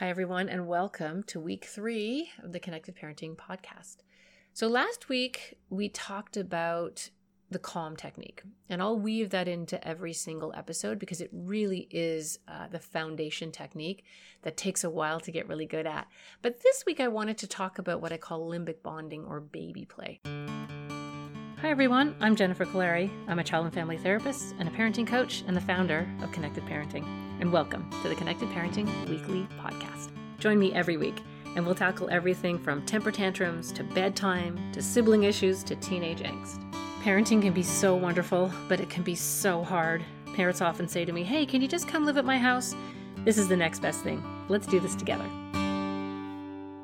Hi, everyone, and welcome to week three of the Connected Parenting podcast. So, last week we talked about the calm technique, and I'll weave that into every single episode because it really is uh, the foundation technique that takes a while to get really good at. But this week I wanted to talk about what I call limbic bonding or baby play. Hi, everyone. I'm Jennifer Kolari. I'm a child and family therapist and a parenting coach and the founder of Connected Parenting. And welcome to the Connected Parenting Weekly Podcast. Join me every week, and we'll tackle everything from temper tantrums to bedtime to sibling issues to teenage angst. Parenting can be so wonderful, but it can be so hard. Parents often say to me, Hey, can you just come live at my house? This is the next best thing. Let's do this together.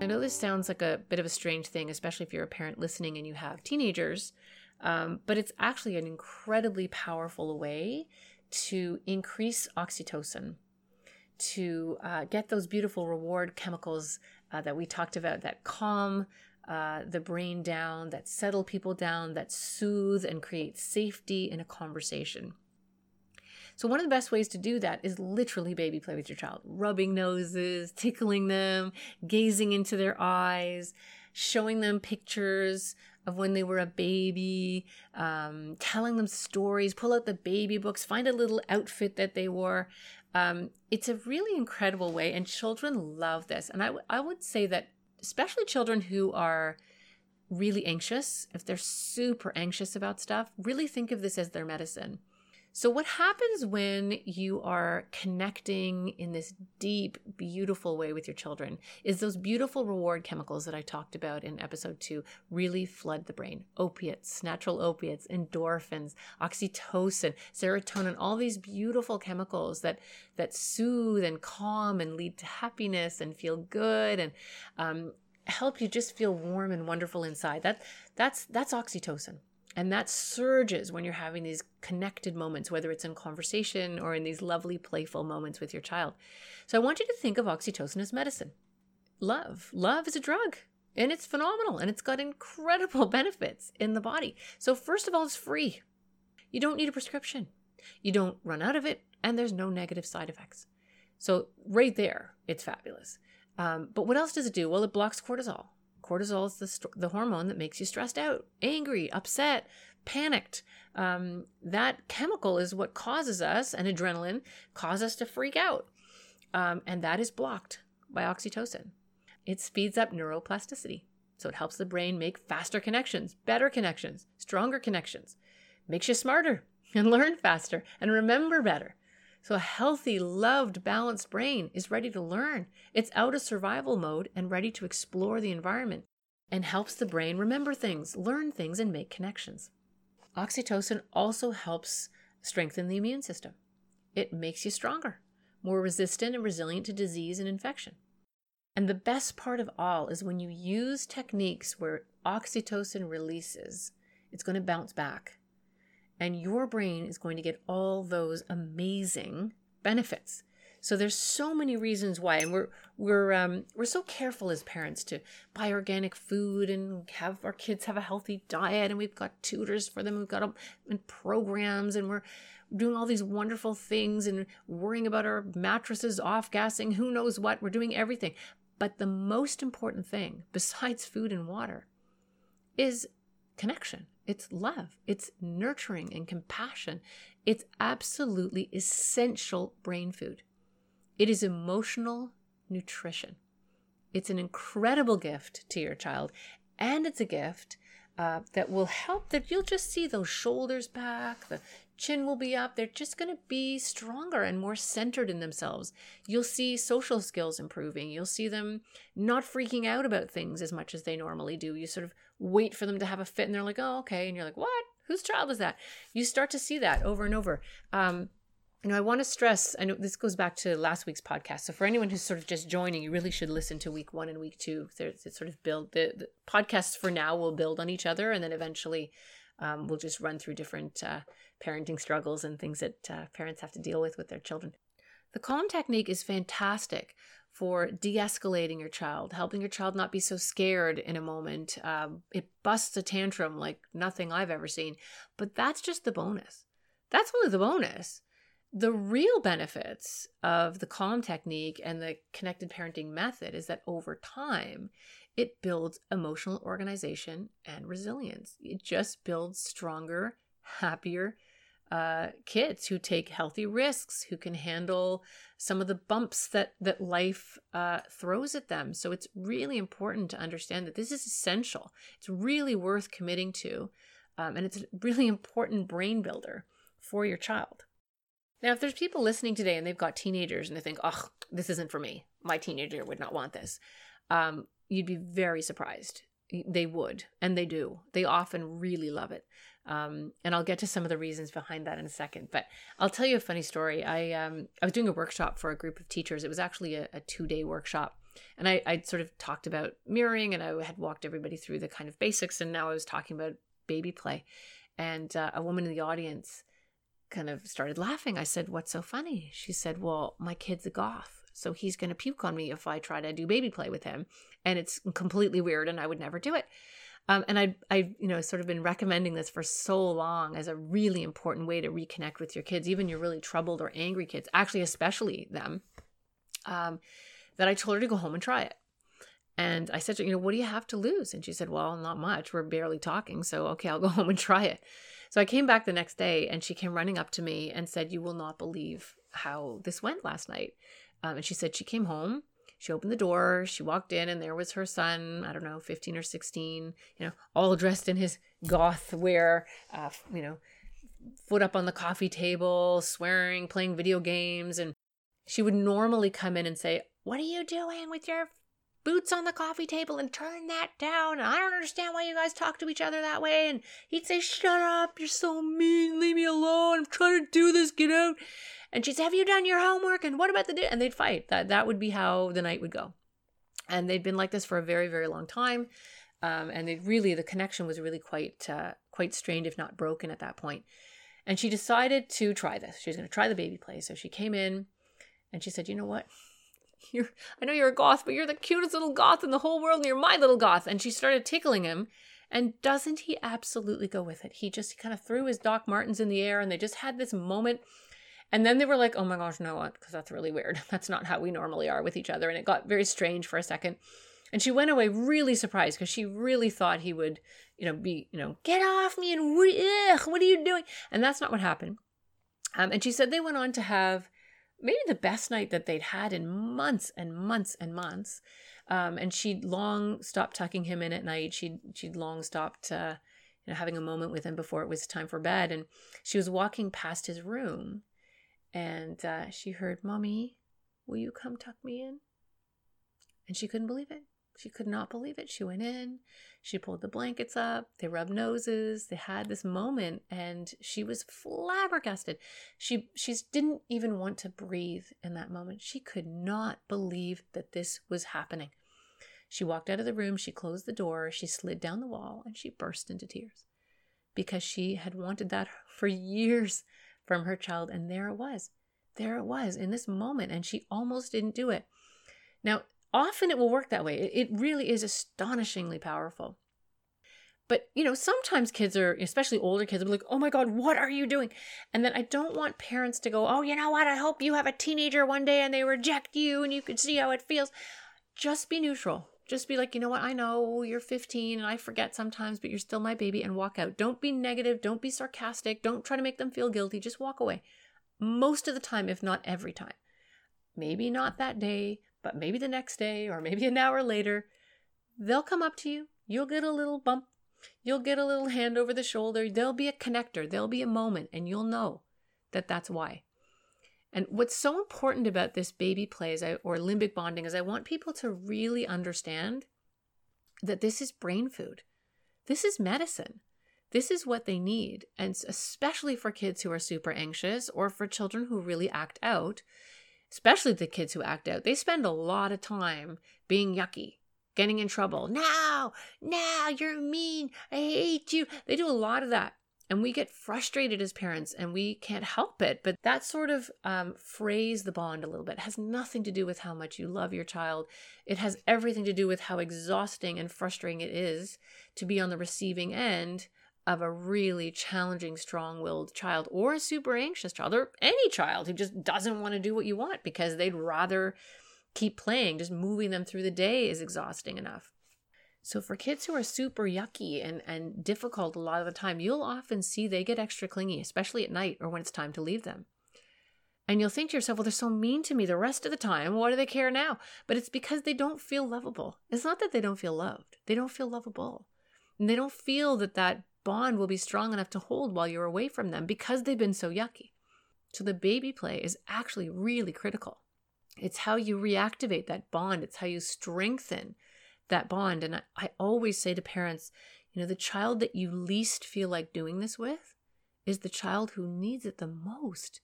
I know this sounds like a bit of a strange thing, especially if you're a parent listening and you have teenagers. Um, but it's actually an incredibly powerful way to increase oxytocin, to uh, get those beautiful reward chemicals uh, that we talked about that calm uh, the brain down, that settle people down, that soothe and create safety in a conversation. So, one of the best ways to do that is literally baby play with your child, rubbing noses, tickling them, gazing into their eyes, showing them pictures of when they were a baby, um, telling them stories, pull out the baby books, find a little outfit that they wore. Um, it's a really incredible way, and children love this. And I, w- I would say that, especially children who are really anxious, if they're super anxious about stuff, really think of this as their medicine. So, what happens when you are connecting in this deep, beautiful way with your children is those beautiful reward chemicals that I talked about in episode two really flood the brain. Opiates, natural opiates, endorphins, oxytocin, serotonin, all these beautiful chemicals that, that soothe and calm and lead to happiness and feel good and um, help you just feel warm and wonderful inside. That, that's, that's oxytocin. And that surges when you're having these connected moments, whether it's in conversation or in these lovely, playful moments with your child. So I want you to think of oxytocin as medicine. Love. Love is a drug and it's phenomenal and it's got incredible benefits in the body. So, first of all, it's free. You don't need a prescription, you don't run out of it, and there's no negative side effects. So, right there, it's fabulous. Um, but what else does it do? Well, it blocks cortisol. Cortisol is the, st- the hormone that makes you stressed out, angry, upset, panicked. Um, that chemical is what causes us, and adrenaline cause us to freak out. Um, and that is blocked by oxytocin. It speeds up neuroplasticity. So it helps the brain make faster connections, better connections, stronger connections, makes you smarter and learn faster and remember better. So, a healthy, loved, balanced brain is ready to learn. It's out of survival mode and ready to explore the environment and helps the brain remember things, learn things, and make connections. Oxytocin also helps strengthen the immune system. It makes you stronger, more resistant and resilient to disease and infection. And the best part of all is when you use techniques where oxytocin releases, it's going to bounce back and your brain is going to get all those amazing benefits. So there's so many reasons why, and we're we're um, we're so careful as parents to buy organic food and have our kids have a healthy diet, and we've got tutors for them, we've got programs, and we're doing all these wonderful things and worrying about our mattresses off gassing, who knows what. We're doing everything, but the most important thing, besides food and water, is connection. It's love. It's nurturing and compassion. It's absolutely essential brain food. It is emotional nutrition. It's an incredible gift to your child, and it's a gift uh, that will help that you'll just see those shoulders back, the chin will be up. They're just going to be stronger and more centered in themselves. You'll see social skills improving. You'll see them not freaking out about things as much as they normally do. You sort of wait for them to have a fit and they're like, oh, okay. And you're like, what? Whose child is that? You start to see that over and over. Um, you know, I want to stress, I know this goes back to last week's podcast. So for anyone who's sort of just joining, you really should listen to week one and week two. There's it sort of build the, the podcasts for now will build on each other and then eventually um, we'll just run through different uh, parenting struggles and things that uh, parents have to deal with with their children. The calm technique is fantastic for de escalating your child, helping your child not be so scared in a moment. Um, it busts a tantrum like nothing I've ever seen, but that's just the bonus. That's only the bonus. The real benefits of the calm technique and the connected parenting method is that over time, it builds emotional organization and resilience. It just builds stronger, happier uh, kids who take healthy risks, who can handle some of the bumps that that life uh, throws at them. So it's really important to understand that this is essential. It's really worth committing to, um, and it's a really important brain builder for your child. Now, if there's people listening today and they've got teenagers and they think, "Oh, this isn't for me. My teenager would not want this," um, you'd be very surprised. They would, and they do. They often really love it. Um, and I'll get to some of the reasons behind that in a second. But I'll tell you a funny story. I um, I was doing a workshop for a group of teachers. It was actually a, a two day workshop, and I I sort of talked about mirroring, and I had walked everybody through the kind of basics, and now I was talking about baby play, and uh, a woman in the audience kind of started laughing. I said, "What's so funny?" She said, "Well, my kid's a goth." So he's going to puke on me if I try to do baby play with him. And it's completely weird and I would never do it. Um, and I, I, you know, sort of been recommending this for so long as a really important way to reconnect with your kids, even your really troubled or angry kids, actually, especially them, um, that I told her to go home and try it. And I said to her, you know, what do you have to lose? And she said, well, not much. We're barely talking. So, okay, I'll go home and try it. So I came back the next day and she came running up to me and said, you will not believe how this went last night. Um, and she said she came home she opened the door, she walked in, and there was her son, I don't know, 15 or 16, you know, all dressed in his goth wear, uh, you know, foot up on the coffee table, swearing, playing video games. And she would normally come in and say, What are you doing with your boots on the coffee table and turn that down? And I don't understand why you guys talk to each other that way. And he'd say, Shut up, you're so mean, leave me alone, I'm trying to do this, get out. And she'd say, Have you done your homework? And what about the day? And they'd fight. That that would be how the night would go. And they'd been like this for a very, very long time. Um, and they really the connection was really quite uh, quite strained, if not broken, at that point. And she decided to try this. She was going to try the baby play. So she came in, and she said, "You know what? You're I know you're a goth, but you're the cutest little goth in the whole world, and you're my little goth." And she started tickling him. And doesn't he absolutely go with it? He just kind of threw his Doc Martens in the air, and they just had this moment and then they were like, oh my gosh, no, what? Because that's really weird. That's not how we normally are with each other. And it got very strange for a second. And she went away really surprised because she really thought he would, you know, be, you know, get off me and ugh, what are you doing? And that's not what happened. Um, and she said they went on to have maybe the best night that they'd had in months and months and months. Um, and she'd long stopped tucking him in at night. She'd she'd long stopped, uh, you know, having a moment with him before it was time for bed. And she was walking past his room, and uh, she heard, Mommy, will you come tuck me in? And she couldn't believe it. She could not believe it. She went in, she pulled the blankets up, they rubbed noses, they had this moment, and she was flabbergasted. She she didn't even want to breathe in that moment. She could not believe that this was happening. She walked out of the room, she closed the door, she slid down the wall, and she burst into tears because she had wanted that for years from her child. And there it was. There it was in this moment. And she almost didn't do it. Now, often it will work that way. It really is astonishingly powerful. But, you know, sometimes kids are, especially older kids, be like, oh my God, what are you doing? And then I don't want parents to go, oh, you know what? I hope you have a teenager one day and they reject you and you can see how it feels. Just be neutral. Just be like, you know what? I know you're 15 and I forget sometimes, but you're still my baby and walk out. Don't be negative. Don't be sarcastic. Don't try to make them feel guilty. Just walk away. Most of the time, if not every time. Maybe not that day, but maybe the next day or maybe an hour later. They'll come up to you. You'll get a little bump. You'll get a little hand over the shoulder. There'll be a connector. There'll be a moment, and you'll know that that's why. And what's so important about this baby play is I, or limbic bonding is I want people to really understand that this is brain food. This is medicine. This is what they need. And especially for kids who are super anxious or for children who really act out, especially the kids who act out, they spend a lot of time being yucky, getting in trouble. Now, now you're mean. I hate you. They do a lot of that and we get frustrated as parents and we can't help it but that sort of um, frays the bond a little bit it has nothing to do with how much you love your child it has everything to do with how exhausting and frustrating it is to be on the receiving end of a really challenging, strong willed child or a super anxious child or any child who just doesn't want to do what you want because they'd rather keep playing. Just moving them through the day is exhausting enough. So for kids who are super yucky and, and difficult a lot of the time, you'll often see they get extra clingy, especially at night or when it's time to leave them. And you'll think to yourself, well, they're so mean to me the rest of the time. Why do they care now? But it's because they don't feel lovable. It's not that they don't feel loved, they don't feel lovable. And they don't feel that that bond will be strong enough to hold while you're away from them because they've been so yucky. So the baby play is actually really critical. It's how you reactivate that bond, it's how you strengthen that bond. And I, I always say to parents, you know, the child that you least feel like doing this with is the child who needs it the most.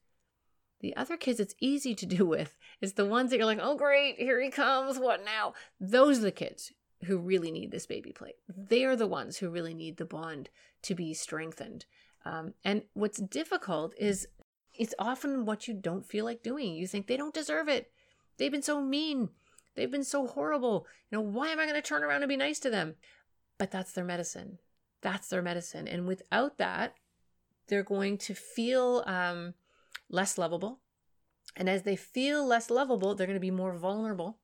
The other kids it's easy to do with is the ones that you're like, oh, great, here he comes. What now? Those are the kids who really need this baby play. They are the ones who really need the bond to be strengthened. Um, and what's difficult is it's often what you don't feel like doing. You think they don't deserve it. They've been so mean. They've been so horrible. You know, why am I going to turn around and be nice to them? But that's their medicine. That's their medicine. And without that, they're going to feel um, less lovable. And as they feel less lovable, they're going to be more vulnerable.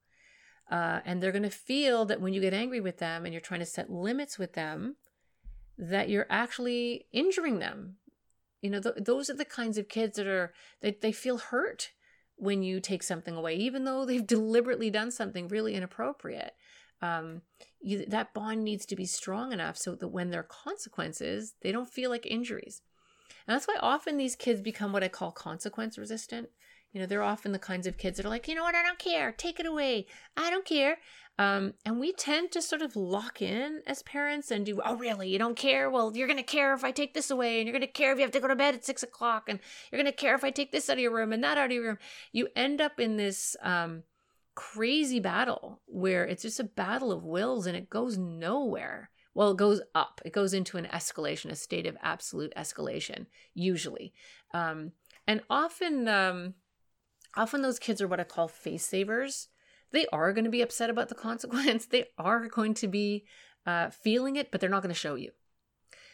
Uh, and they're going to feel that when you get angry with them and you're trying to set limits with them, that you're actually injuring them. You know, th- those are the kinds of kids that are, they, they feel hurt when you take something away, even though they've deliberately done something really inappropriate. Um, you, that bond needs to be strong enough so that when there are consequences, they don't feel like injuries. And that's why often these kids become what I call consequence resistant. You know, they're often the kinds of kids that are like, you know what, I don't care, take it away, I don't care. Um, and we tend to sort of lock in as parents and do, oh, really? You don't care? Well, you're going to care if I take this away, and you're going to care if you have to go to bed at six o'clock, and you're going to care if I take this out of your room and that out of your room. You end up in this um, crazy battle where it's just a battle of wills and it goes nowhere. Well, it goes up, it goes into an escalation, a state of absolute escalation, usually. Um, and often, um, often those kids are what I call face savers they are going to be upset about the consequence. They are going to be uh, feeling it, but they're not going to show you.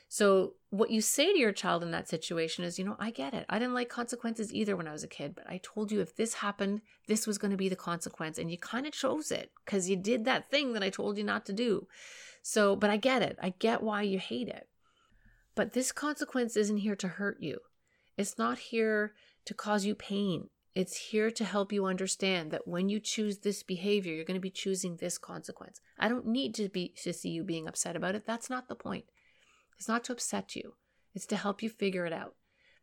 So, what you say to your child in that situation is, you know, I get it. I didn't like consequences either when I was a kid, but I told you if this happened, this was going to be the consequence. And you kind of chose it because you did that thing that I told you not to do. So, but I get it. I get why you hate it. But this consequence isn't here to hurt you, it's not here to cause you pain. It's here to help you understand that when you choose this behavior, you're going to be choosing this consequence. I don't need to be to see you being upset about it. That's not the point. It's not to upset you. It's to help you figure it out.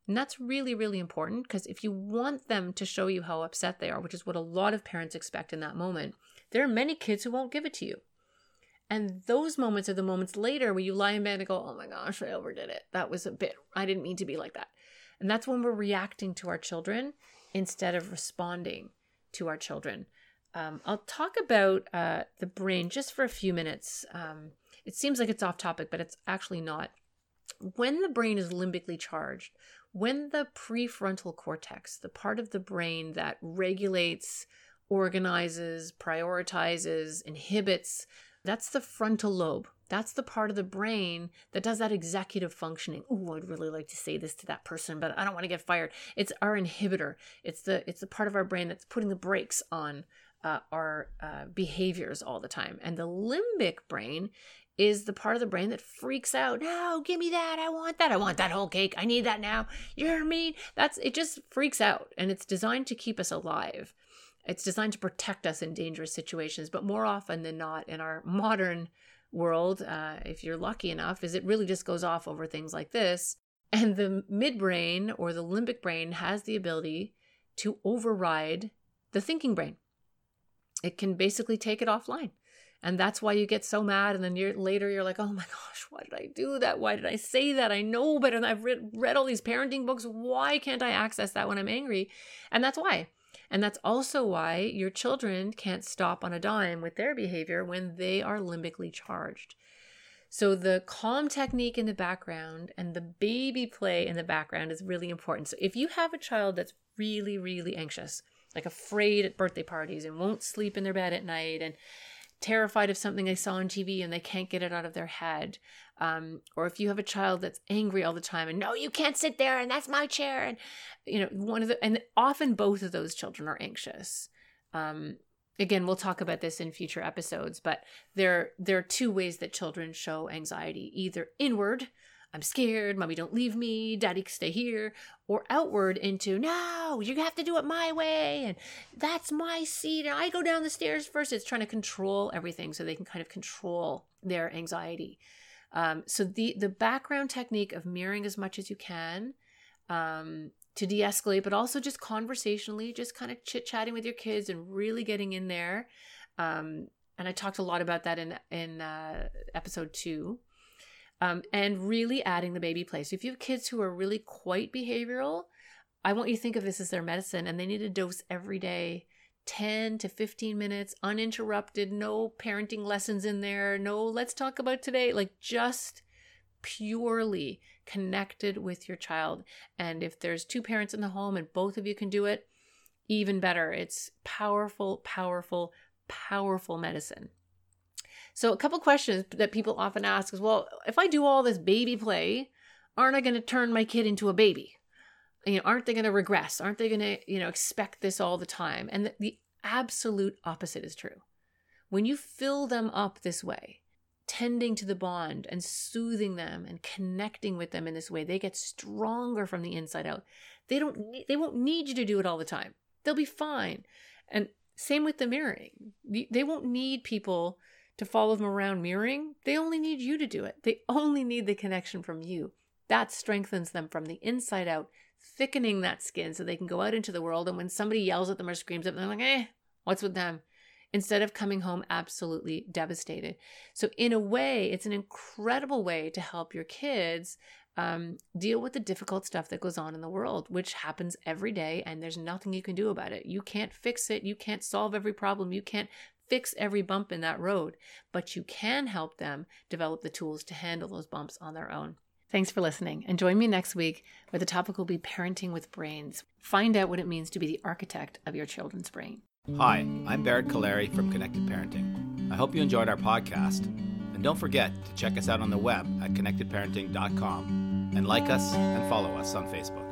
And that's really, really important because if you want them to show you how upset they are, which is what a lot of parents expect in that moment, there are many kids who won't give it to you. And those moments are the moments later where you lie in bed and go, oh my gosh, I overdid it. That was a bit, I didn't mean to be like that. And that's when we're reacting to our children instead of responding to our children. Um, I'll talk about uh, the brain just for a few minutes. Um, it seems like it's off topic, but it's actually not. When the brain is limbically charged, when the prefrontal cortex, the part of the brain that regulates, organizes, prioritizes, inhibits, that's the frontal lobe. That's the part of the brain that does that executive functioning. Oh, I'd really like to say this to that person, but I don't want to get fired. It's our inhibitor. It's the it's the part of our brain that's putting the brakes on uh, our uh, behaviors all the time. And the limbic brain is the part of the brain that freaks out. No, give me that. I want that. I want that whole cake. I need that now. You're mean. That's it. Just freaks out, and it's designed to keep us alive. It's designed to protect us in dangerous situations, but more often than not, in our modern world, uh, if you're lucky enough, is it really just goes off over things like this. And the midbrain or the limbic brain has the ability to override the thinking brain. It can basically take it offline. And that's why you get so mad. And then you're, later you're like, oh my gosh, why did I do that? Why did I say that? I know better. I've read, read all these parenting books. Why can't I access that when I'm angry? And that's why. And that's also why your children can't stop on a dime with their behavior when they are limbically charged. So, the calm technique in the background and the baby play in the background is really important. So, if you have a child that's really, really anxious, like afraid at birthday parties and won't sleep in their bed at night and terrified of something they saw on TV and they can't get it out of their head. Um, or if you have a child that's angry all the time and no, you can't sit there and that's my chair. And, you know, one of the, and often both of those children are anxious. Um, again, we'll talk about this in future episodes, but there, there are two ways that children show anxiety either inward, I'm scared, mommy don't leave me, daddy stay here, or outward into no, you have to do it my way, and that's my seat, and I go down the stairs first. It's trying to control everything so they can kind of control their anxiety. Um, so the the background technique of mirroring as much as you can um, to de-escalate, but also just conversationally, just kind of chit chatting with your kids and really getting in there. Um, and I talked a lot about that in in uh, episode two um, and really adding the baby play. So if you have kids who are really quite behavioral, I want you to think of this as their medicine and they need a dose every day 10 to 15 minutes uninterrupted no parenting lessons in there no let's talk about today like just purely connected with your child. And if there's two parents in the home and both of you can do it even better. It's powerful powerful powerful medicine so, a couple questions that people often ask is well, if I do all this baby play, aren't I going to turn my kid into a baby? You know, aren't they going to regress? Aren't they going to, you know, expect this all the time? And the, the absolute opposite is true. When you fill them up this way, tending to the bond and soothing them and connecting with them in this way, they get stronger from the inside out. They don't they won't need you to do it all the time. They'll be fine. And same with the mirroring. They won't need people to follow them around mirroring, they only need you to do it. They only need the connection from you. That strengthens them from the inside out, thickening that skin so they can go out into the world. And when somebody yells at them or screams at them, they're like, eh, what's with them? Instead of coming home absolutely devastated. So, in a way, it's an incredible way to help your kids um, deal with the difficult stuff that goes on in the world, which happens every day, and there's nothing you can do about it. You can't fix it. You can't solve every problem. You can't fix every bump in that road, but you can help them develop the tools to handle those bumps on their own. Thanks for listening, and join me next week where the topic will be parenting with brains. Find out what it means to be the architect of your children's brain. Hi, I'm Barrett Kaleri from Connected Parenting. I hope you enjoyed our podcast, and don't forget to check us out on the web at connectedparenting.com and like us and follow us on Facebook.